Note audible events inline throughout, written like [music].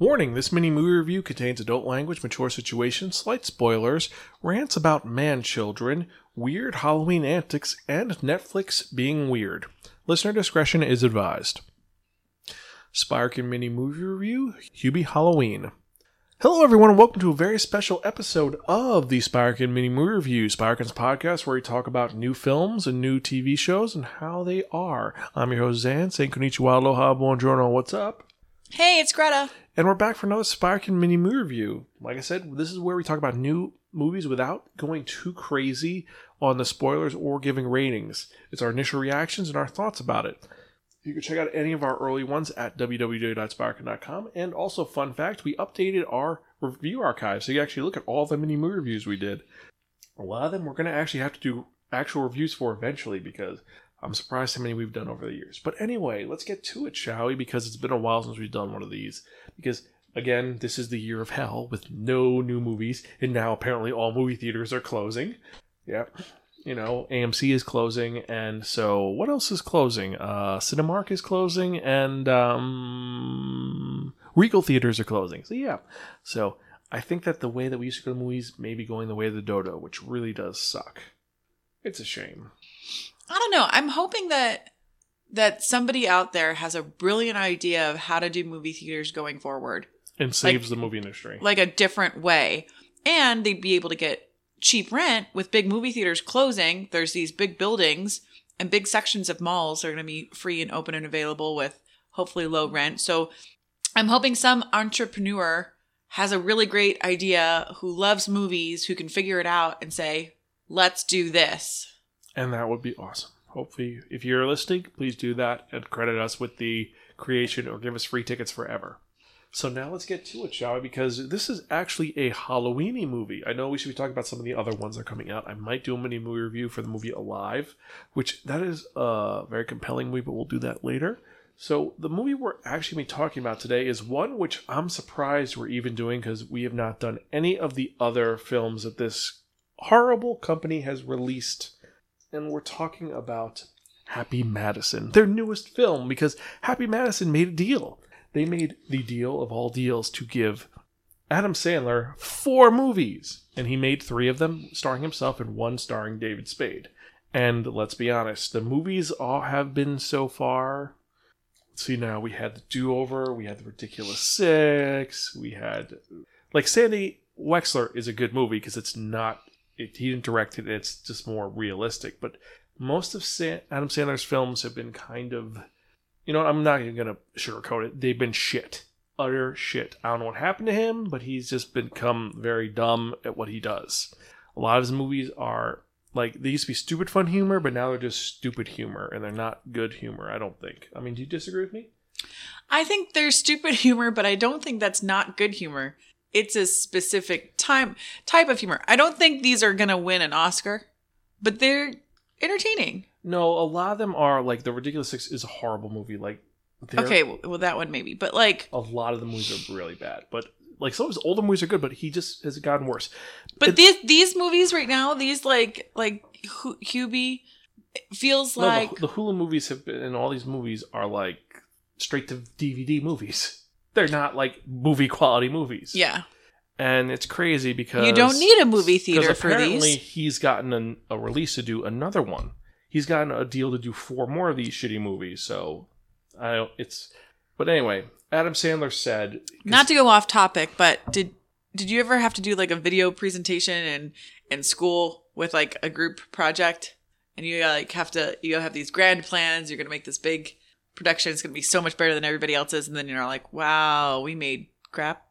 Warning this mini movie review contains adult language, mature situations, slight spoilers, rants about man children, weird Halloween antics, and Netflix being weird. Listener discretion is advised. Spirekin mini movie review Hubie Halloween. Hello, everyone, and welcome to a very special episode of the Spirekin Mini Movie Review, Spirekin's podcast where we talk about new films and new TV shows and how they are. I'm your host, Zan, saying konnichiwa, aloha, buongiorno, what's up? Hey, it's Greta. And we're back for another Spirekin Mini Movie Review. Like I said, this is where we talk about new movies without going too crazy on the spoilers or giving ratings. It's our initial reactions and our thoughts about it. You can check out any of our early ones at www.spirekin.com. And also, fun fact, we updated our review archive so you actually look at all the mini movie reviews we did. A lot of them we're going to actually have to do actual reviews for eventually because I'm surprised how many we've done over the years. But anyway, let's get to it, shall we? Because it's been a while since we've done one of these. Because, again, this is the year of hell with no new movies, and now apparently all movie theaters are closing. Yep you know, AMC is closing, and so what else is closing? Uh, Cinemark is closing, and um, Regal theaters are closing. So yeah, so I think that the way that we used to go to movies may be going the way of the dodo, which really does suck. It's a shame. I don't know. I'm hoping that that somebody out there has a brilliant idea of how to do movie theaters going forward and saves like, the movie industry like a different way, and they'd be able to get cheap rent with big movie theaters closing. There's these big buildings and big sections of malls are going to be free and open and available with hopefully low rent. So I'm hoping some entrepreneur has a really great idea who loves movies who can figure it out and say, let's do this. And that would be awesome. Hopefully, if you're listening, please do that and credit us with the creation or give us free tickets forever. So now let's get to it, shall we? Because this is actually a Halloweeny movie. I know we should be talking about some of the other ones that are coming out. I might do a mini movie review for the movie Alive, which that is a very compelling movie, but we'll do that later. So the movie we're actually be talking about today is one which I'm surprised we're even doing because we have not done any of the other films that this horrible company has released. And we're talking about Happy Madison, their newest film, because Happy Madison made a deal they made the deal of all deals to give Adam Sandler four movies, and he made three of them starring himself and one starring David Spade. And let's be honest, the movies all have been so far. Let's see now, we had the Do Over, we had the Ridiculous Six, we had like Sandy Wexler is a good movie because it's not it, he didn't direct it; it's just more realistic. But most of San, Adam Sandler's films have been kind of you know, I'm not even gonna sugarcoat it. They've been shit, utter shit. I don't know what happened to him, but he's just become very dumb at what he does. A lot of his movies are like they used to be stupid fun humor, but now they're just stupid humor, and they're not good humor. I don't think. I mean, do you disagree with me? I think they're stupid [laughs] humor, but I don't think that's not good humor. It's a specific time type of humor. I don't think these are gonna win an Oscar, but they're entertaining. No, a lot of them are like the Ridiculous Six is a horrible movie. Like, okay, well that one maybe, but like a lot of the movies are really bad. But like some of his older movies are good, but he just has gotten worse. But these these movies right now, these like like Hubie feels no, like the, the Hulu movies have been, and all these movies are like straight to DVD movies. They're not like movie quality movies. Yeah. And it's crazy because you don't need a movie theater for these. Apparently, he's gotten an, a release to do another one he's gotten a deal to do four more of these shitty movies. So I don't. It's. But anyway, Adam Sandler said. Not to go off topic, but did did you ever have to do like a video presentation in in school with like a group project, and you like have to you have these grand plans. You're gonna make this big production. is gonna be so much better than everybody else's, and then you're like, wow, we made crap.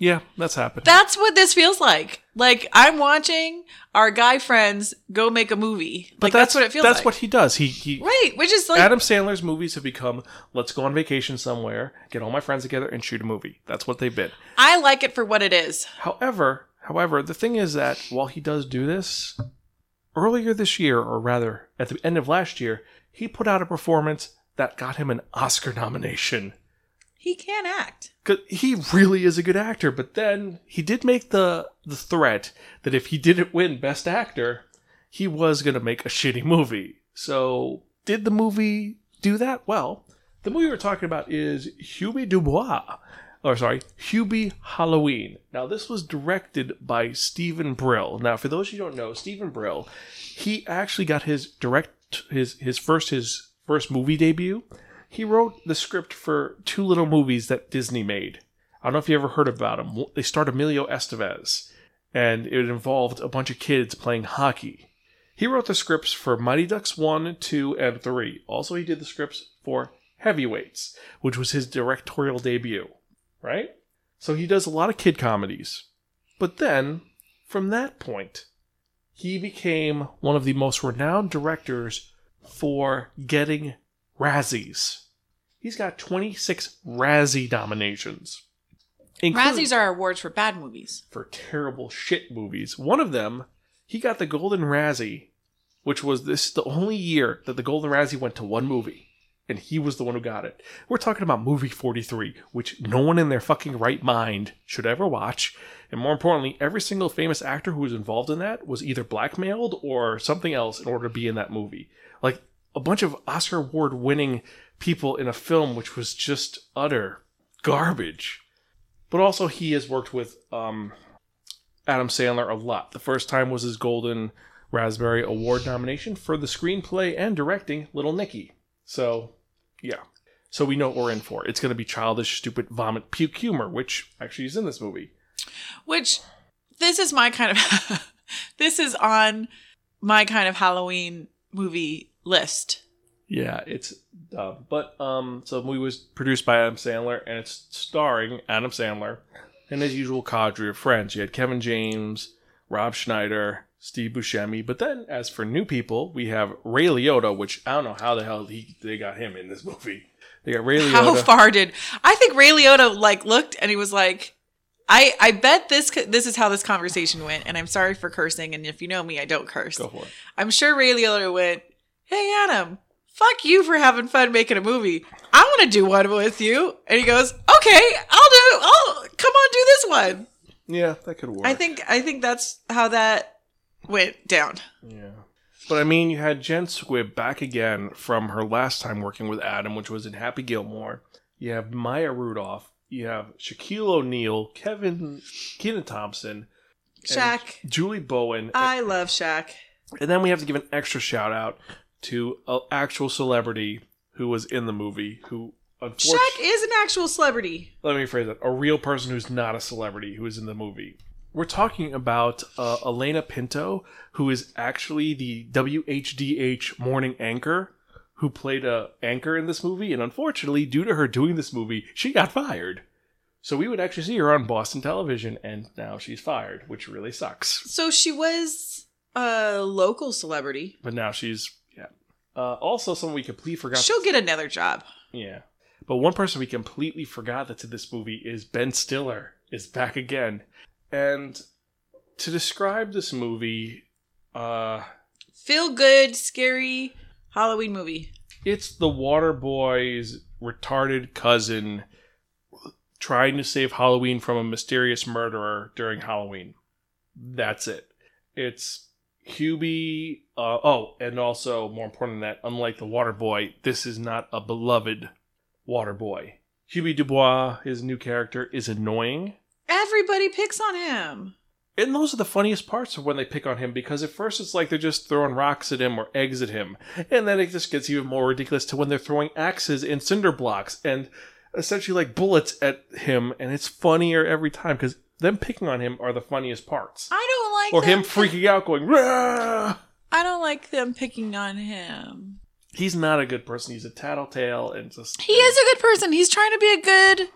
Yeah, that's happened. That's what this feels like. Like I'm watching our guy friends go make a movie. But like that's, that's what it feels like. that's like. what he does. He he Right, which is like Adam Sandler's movies have become let's go on vacation somewhere, get all my friends together and shoot a movie. That's what they've been. I like it for what it is. However, however, the thing is that while he does do this, earlier this year or rather at the end of last year, he put out a performance that got him an Oscar nomination he can act. Cause he really is a good actor, but then he did make the the threat that if he didn't win Best Actor, he was gonna make a shitty movie. So did the movie do that? Well, the movie we're talking about is Hubie Dubois, or sorry, Hubie Halloween. Now, this was directed by Steven Brill. Now, for those who don't know, Steven Brill, he actually got his direct his his first his first movie debut. He wrote the script for two little movies that Disney made. I don't know if you ever heard about them. They starred Emilio Estevez, and it involved a bunch of kids playing hockey. He wrote the scripts for Mighty Ducks 1, 2, and 3. Also, he did the scripts for Heavyweights, which was his directorial debut, right? So he does a lot of kid comedies. But then, from that point, he became one of the most renowned directors for getting Razzies. He's got 26 Razzie nominations. Razzies are awards for bad movies. for terrible shit movies. One of them, he got the Golden Razzie, which was this the only year that the Golden Razzie went to one movie, and he was the one who got it. We're talking about movie 43, which no one in their fucking right mind should ever watch. And more importantly, every single famous actor who was involved in that was either blackmailed or something else in order to be in that movie. Like a bunch of Oscar award winning people in a film which was just utter garbage. But also, he has worked with um, Adam Sandler a lot. The first time was his Golden Raspberry Award nomination for the screenplay and directing Little Nicky. So, yeah. So we know what we're in for. It's going to be childish, stupid, vomit, puke humor, which actually is in this movie. Which this is my kind of [laughs] this is on my kind of Halloween movie list. Yeah, it's dumb. But um, so the movie was produced by Adam Sandler, and it's starring Adam Sandler and his usual cadre of friends. You had Kevin James, Rob Schneider, Steve Buscemi. But then, as for new people, we have Ray Liotta, which I don't know how the hell he they got him in this [laughs] movie. They got Ray Liotta. How far did I think Ray Liotta like looked and he was like, I I bet this this is how this conversation went. And I'm sorry for cursing. And if you know me, I don't curse. Go for it. I'm sure Ray Liotta went, Hey Adam, fuck you for having fun making a movie. I want to do one with you. And he goes, Okay, I'll do. I'll come on, do this one. Yeah, that could work. I think I think that's how that went down. Yeah. But I mean, you had Jen Squibb back again from her last time working with Adam, which was in Happy Gilmore. You have Maya Rudolph. You have Shaquille O'Neal, Kevin Keenan Thompson, Shaq. Julie Bowen, I love Shaq. and then we have to give an extra shout out to an actual celebrity who was in the movie. Who, Shaq is an actual celebrity. let me rephrase that: a real person who's not a celebrity who is in the movie. We're talking about uh, Elena Pinto, who is actually the WHDH morning anchor who played a anchor in this movie, and unfortunately, due to her doing this movie, she got fired. So we would actually see her on Boston television, and now she's fired, which really sucks. So she was a local celebrity. But now she's yeah. Uh, also, someone we completely forgot. She'll get another job. Yeah. But one person we completely forgot that's in this movie is Ben Stiller is back again. And to describe this movie, uh Feel good, scary Halloween movie. it's the water boy's retarded cousin trying to save Halloween from a mysterious murderer during Halloween. That's it. It's Hubie uh, oh, and also more important than that, unlike the water boy, this is not a beloved water boy. Hubie Dubois, his new character, is annoying. Everybody picks on him. And those are the funniest parts of when they pick on him because at first it's like they're just throwing rocks at him or eggs at him. And then it just gets even more ridiculous to when they're throwing axes and cinder blocks and essentially like bullets at him. And it's funnier every time because them picking on him are the funniest parts. I don't like Or him freaking out going, Rah! I don't like them picking on him. He's not a good person. He's a tattletale and just. He is a good person. He's trying to be a good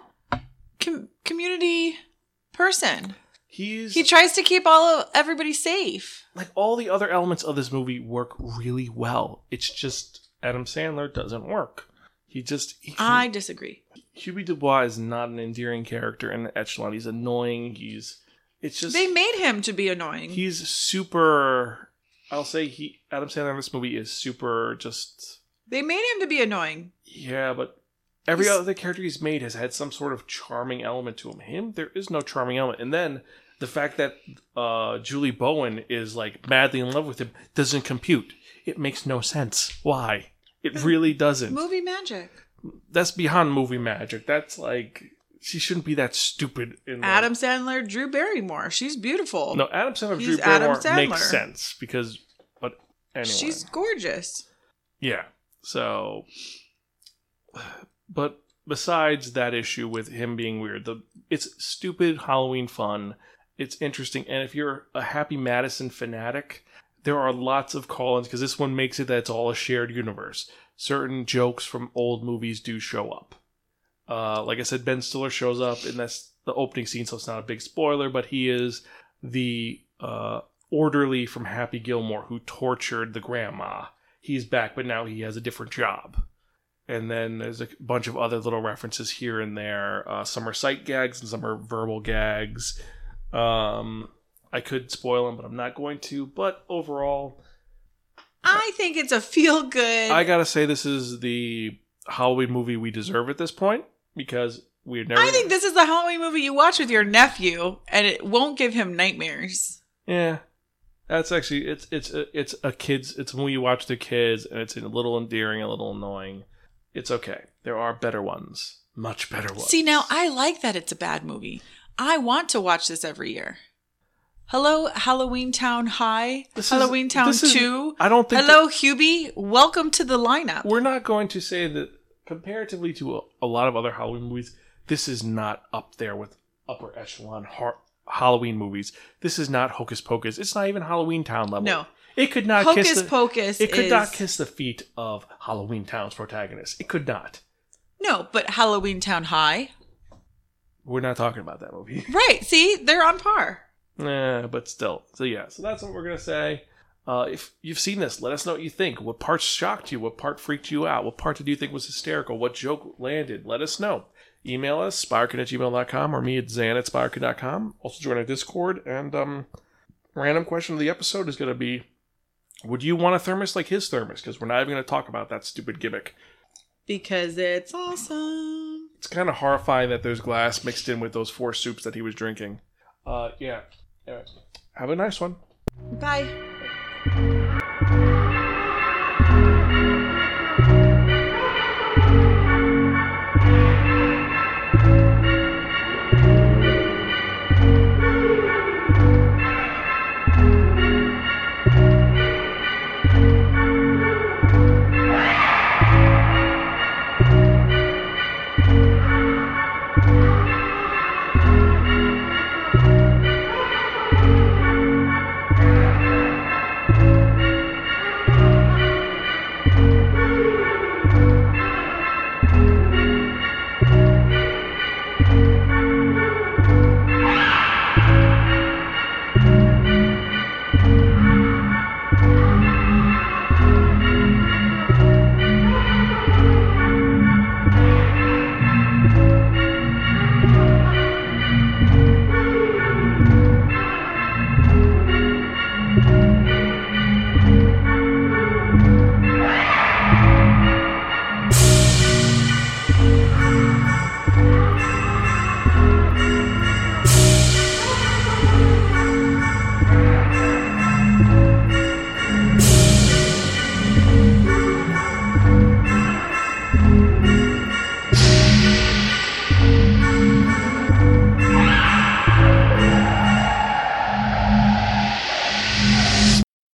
com- community person. He's. He tries to keep all of everybody safe. like all the other elements of this movie work really well. It's just Adam Sandler doesn't work. He just. He, I disagree. Hubie Dubois is not an endearing character in the echelon. He's annoying. He's it's just They made him to be annoying. he's super. I'll say he Adam Sandler in this movie is super. Just They made him to be annoying. yeah, but every He's- other character he's made has had some sort of charming element to him. Him, there is no charming element, and then. The fact that uh, Julie Bowen is like madly in love with him doesn't compute. It makes no sense. Why? It really doesn't. Movie magic. that's beyond movie magic. That's like she shouldn't be that stupid. In the- Adam Sandler, Drew Barrymore. She's beautiful. No, Adam Sandler, He's Drew Adam Barrymore makes sense because, but anyway, She's gorgeous. yeah. So, but besides that issue with him being weird, the it's stupid Halloween fun. It's interesting, and if you're a Happy Madison fanatic, there are lots of call-ins because this one makes it that it's all a shared universe. Certain jokes from old movies do show up. Uh, like I said, Ben Stiller shows up, and that's the opening scene, so it's not a big spoiler. But he is the uh, orderly from Happy Gilmore who tortured the grandma. He's back, but now he has a different job. And then there's a bunch of other little references here and there. Uh, some are sight gags and some are verbal gags. Um, I could spoil them, but I'm not going to. But overall, I think it's a feel good. I gotta say this is the Halloween movie we deserve at this point because we've never. I think this is the Halloween movie you watch with your nephew, and it won't give him nightmares. Yeah, that's actually it's it's a, it's a kids. It's a movie you watch the kids, and it's a little endearing, a little annoying. It's okay. There are better ones, much better ones. See, now I like that it's a bad movie. I want to watch this every year. Hello, Halloween Town High. This is- Halloween Town is- 2. I don't think Hello, Hubie. Welcome to the lineup. we're not going to say that comparatively to a, a lot of other Halloween movies, this is not up there with upper echelon har- Halloween movies. This is not Hocus Pocus. It's not even Halloween Town level. No. It could not kiss Hocus the, Pocus It could is... not kiss the feet of Halloween Town's protagonist. It could not. No, but Halloween Town High. We're not talking about that movie. [laughs] Right. See, they're on par. Yeah, but still. So yeah, so that's what we're gonna say. Uh, if you've seen this, let us know what you think. What parts shocked you? What part freaked you out? What part did you think was hysterical? What joke landed? Let us know. Email us, spirekin at gmail.com or me at zan at spirekin.com. Also join our Discord. And um, random question of the episode is going to be Would you want a thermos like his thermos? Because we're not even going to talk about that stupid gimmick. Because it's awesome. It's kind of horrifying that there's glass mixed in with those four soups that he was drinking. Uh, yeah. Anyway, have a nice one. Bye.